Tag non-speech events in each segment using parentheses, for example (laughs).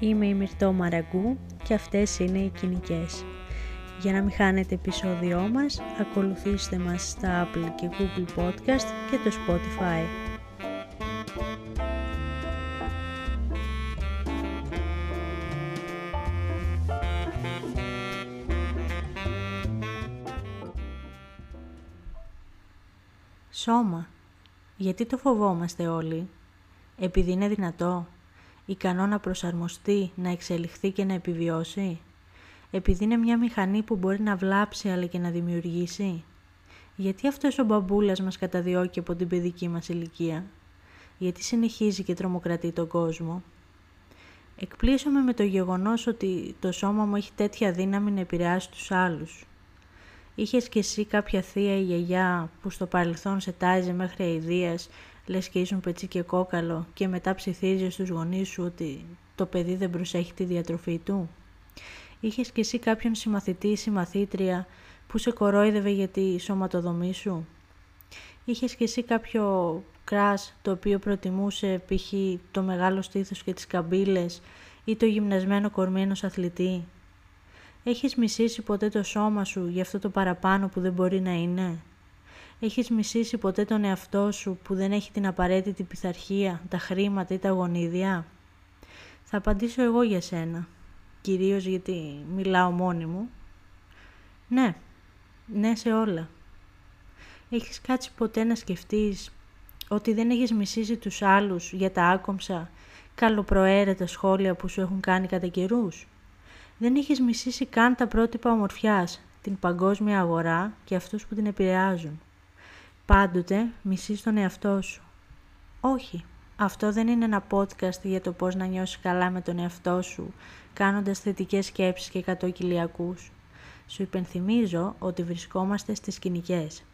Είμαι η Μυρτώ Μαραγκού και αυτές είναι οι κοινικές. Για να μην χάνετε επεισόδιό μας, ακολουθήστε μας στα Apple και Google Podcast και το Spotify. Σώμα. Γιατί το φοβόμαστε όλοι; Επειδή είναι δυνατό ικανό να προσαρμοστεί, να εξελιχθεί και να επιβιώσει; Επειδή είναι μια μηχανή που μπορεί να βλάψει αλλά και να δημιουργήσει; Γιατί αυτός ο μπαμπούλας μας καταδιώκει από την παιδική μας ηλικία; Γιατί συνεχίζει και τρομοκρατεί τον κόσμο; Εκπλήσωμαι με το γεγονός ότι το σώμα μου έχει τέτοια δύναμη να επηρεάσει τους άλλους. Είχες κι εσύ κάποια θεία ή γιαγιά που στο παρελθόν σε τάιζε μέχρι αηδίας λες και ήσουν πετσί και κόκαλο και μετά ψιθίζεις στους γονείς σου ότι το παιδί δεν προσέχει τη διατροφή του; Είχες κι εσύ κάποιον συμμαθητή ή συμμαθήτρια που σε κορόιδευε για τη σωματοδομή σου; Είχες κι εσύ κάποιο κράς το οποίο προτιμούσε π.χ. το μεγάλο στήθος και τις καμπύλες ή το γυμνασμένο κορμί ενός αθλητή; Έχεις μισήσει ποτέ το σώμα σου για αυτό το παραπάνω που δεν μπορεί να είναι; Έχεις μισήσει ποτέ τον εαυτό σου που δεν έχει την απαραίτητη πειθαρχία, τα χρήματα ή τα γονίδια; Θα απαντήσω εγώ για σένα, κυρίως γιατί μιλάω μόνη μου. Ναι, ναι σε όλα. Έχεις κάτσει ποτέ να σκεφτείς ότι δεν έχεις μισήσει τους άλλους για τα άκομψα, καλοπροαίρετα σχόλια που σου έχουν κάνει κατά καιρούς; Δεν έχεις μισήσει καν τα πρότυπα ομορφιάς, την παγκόσμια αγορά και αυτούς που την επηρεάζουν; Πάντοτε μισείς τον εαυτό σου. Όχι, αυτό δεν είναι ένα podcast για το πώς να νιώσεις καλά με τον εαυτό σου, κάνοντας θετικές σκέψεις και εκατόκυλιακούς. Σου υπενθυμίζω ότι βρισκόμαστε στις σκηνικές.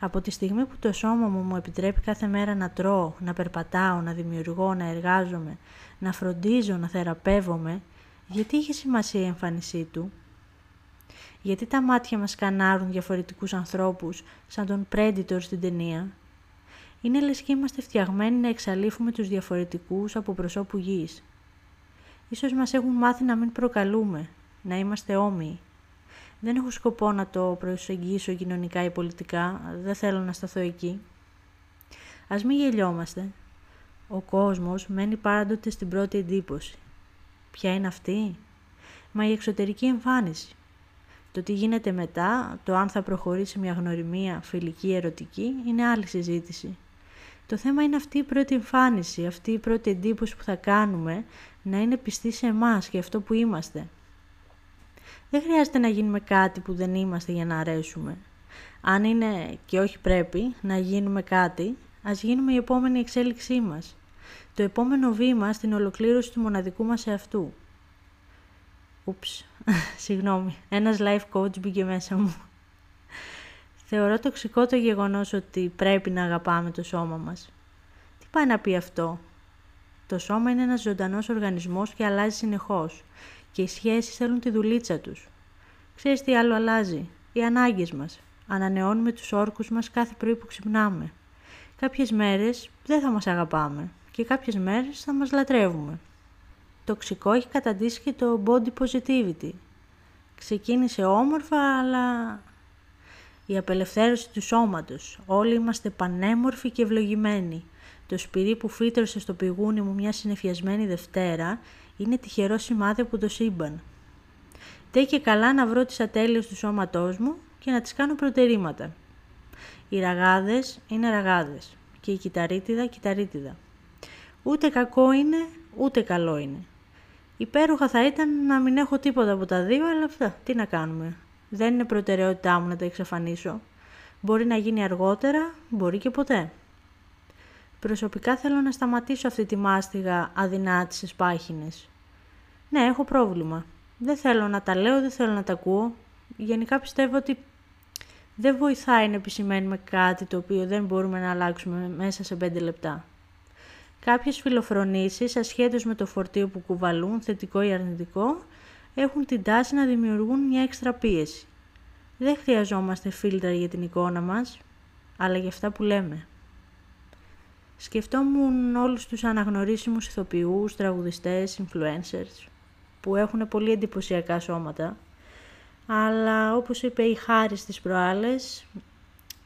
Από τη στιγμή που το σώμα μου μου επιτρέπει κάθε μέρα να τρώω, να περπατάω, να δημιουργώ, να εργάζομαι, να φροντίζω, να θεραπεύομαι, γιατί είχε σημασία η εμφάνισή του, γιατί τα μάτια μας κανάρουν διαφορετικούς ανθρώπους, σαν τον Predator στην ταινία; Είναι λες και είμαστε φτιαγμένοι να εξαλείφουμε τους διαφορετικούς από προσώπου γης. Ίσως μας έχουν μάθει να μην προκαλούμε, να είμαστε όμοιοι. Δεν έχω σκοπό να το προσεγγίσω κοινωνικά ή πολιτικά, δεν θέλω να σταθώ εκεί. Ας μην γελιόμαστε. Ο κόσμος μένει πάντοτε στην πρώτη εντύπωση. Ποια είναι αυτή; Μα η εξωτερική εμφάνιση. Το τι γίνεται μετά, το αν θα προχωρήσει μια γνωριμία φιλική, ερωτική, είναι άλλη συζήτηση. Το θέμα είναι αυτή η πρώτη εμφάνιση, αυτή η πρώτη εντύπωση που θα κάνουμε να είναι πιστή σε εμάς και αυτό που είμαστε. Δεν χρειάζεται να γίνουμε κάτι που δεν είμαστε για να αρέσουμε. Αν είναι και όχι πρέπει να γίνουμε κάτι, ας γίνουμε η επόμενη εξέλιξή μας. Το επόμενο βήμα στην ολοκλήρωση του μοναδικού μας εαυτού. Ούψ, (laughs) συγγνώμη, ένας life coach μπήκε μέσα μου. Θεωρώ τοξικό το γεγονός ότι πρέπει να αγαπάμε το σώμα μας. Τι πάει να πει αυτό; Το σώμα είναι ένας ζωντανός οργανισμός και αλλάζει συνεχώς. Και οι σχέσεις θέλουν τη δουλίτσα τους. Ξέρεις τι άλλο αλλάζει; Οι ανάγκες μας. Ανανεώνουμε τους όρκους μας κάθε πρωί που ξυπνάμε. Κάποιες μέρες δεν θα μας αγαπάμε και κάποιες μέρες θα μας λατρεύουμε τοξικό έχει καταντήσει και το body positivity. Ξεκίνησε όμορφα, αλλά η απελευθέρωση του σώματος. Όλοι είμαστε πανέμορφοι και ευλογημένοι. Το σπυρί που φύτρωσε στο πηγούνι μου μια συνεφιασμένη Δευτέρα είναι τυχερό σημάδι από το σύμπαν. Τε και καλά να βρω τις ατέλειες του σώματός μου και να τις κάνω προτερήματα. Οι ραγάδες είναι ραγάδες και η κυταρίτιδα κυταρίτιδα. Ούτε κακό είναι, ούτε καλό είναι. Υπέροχα θα ήταν να μην έχω τίποτα από τα δύο, αλλά αυτά, τι να κάνουμε. Δεν είναι προτεραιότητά μου να τα εξαφανίσω. Μπορεί να γίνει αργότερα, μπορεί και ποτέ. Προσωπικά θέλω να σταματήσω αυτή τη μάστιγα αδυνάτησες πάχινες. Ναι, έχω πρόβλημα. Δεν θέλω να τα λέω, δεν θέλω να τα ακούω. Γενικά πιστεύω ότι δεν βοηθάει να επισημαίνουμε κάτι το οποίο δεν μπορούμε να αλλάξουμε μέσα σε πέντε λεπτά. Κάποιες φιλοφρονήσεις, ασχέτως με το φορτίο που κουβαλούν, θετικό ή αρνητικό, έχουν την τάση να δημιουργούν μια έξτρα πίεση. Δεν χρειαζόμαστε φίλτρα για την εικόνα μας, αλλά για αυτά που λέμε. Σκεφτόμουν όλους τους αναγνωρίσιμους ηθοποιούς, τραγουδιστές, influencers που έχουν πολύ εντυπωσιακά σώματα αλλά όπως είπε η Χάρη στις προάλλες,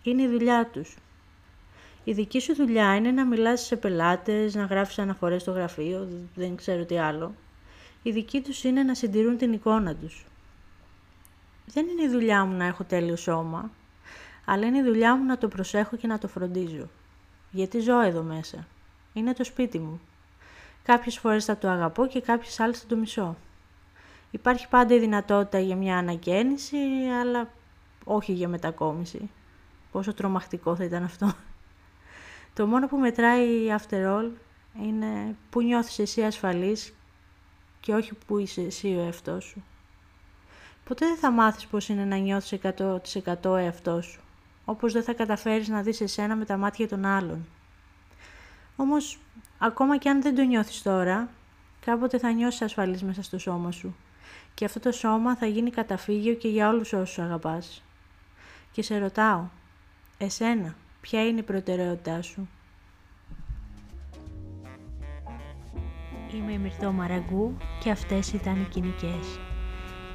είναι η δουλειά τους. Η δική σου δουλειά είναι να μιλάς σε πελάτες, να γράφεις αναφορές στο γραφείο, δεν ξέρω τι άλλο. Η δική τους είναι να συντηρούν την εικόνα τους. Δεν είναι η δουλειά μου να έχω τέλειο σώμα, αλλά είναι η δουλειά μου να το προσέχω και να το φροντίζω. Γιατί ζω εδώ μέσα. Είναι το σπίτι μου. Κάποιες φορές θα το αγαπώ και κάποιες άλλες θα το μισώ. Υπάρχει πάντα η δυνατότητα για μια ανακαίνιση, αλλά όχι για μετακόμιση. Πόσο τρομακτικό θα ήταν αυτό. Το μόνο που μετράει after all είναι που νιώθεις εσύ ασφαλής και όχι που είσαι εσύ ο εαυτός σου. Ποτέ δεν θα μάθεις πώς είναι να νιώθεις 100% εαυτός σου, όπως δεν θα καταφέρεις να δεις εσένα με τα μάτια των άλλων. Όμως, ακόμα και αν δεν το νιώθεις τώρα, κάποτε θα νιώσεις ασφαλής μέσα στο σώμα σου και αυτό το σώμα θα γίνει καταφύγιο και για όλους όσους αγαπάς. Και σε ρωτάω, εσένα, ποια είναι η προτεραιότητά σου; Είμαι η Μυρθό Μαραγκού και αυτές ήταν οι κοινικές.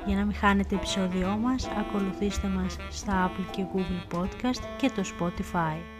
Για να μην χάνετε επεισόδιό μας, ακολουθήστε μας στα Apple και Google Podcast και το Spotify.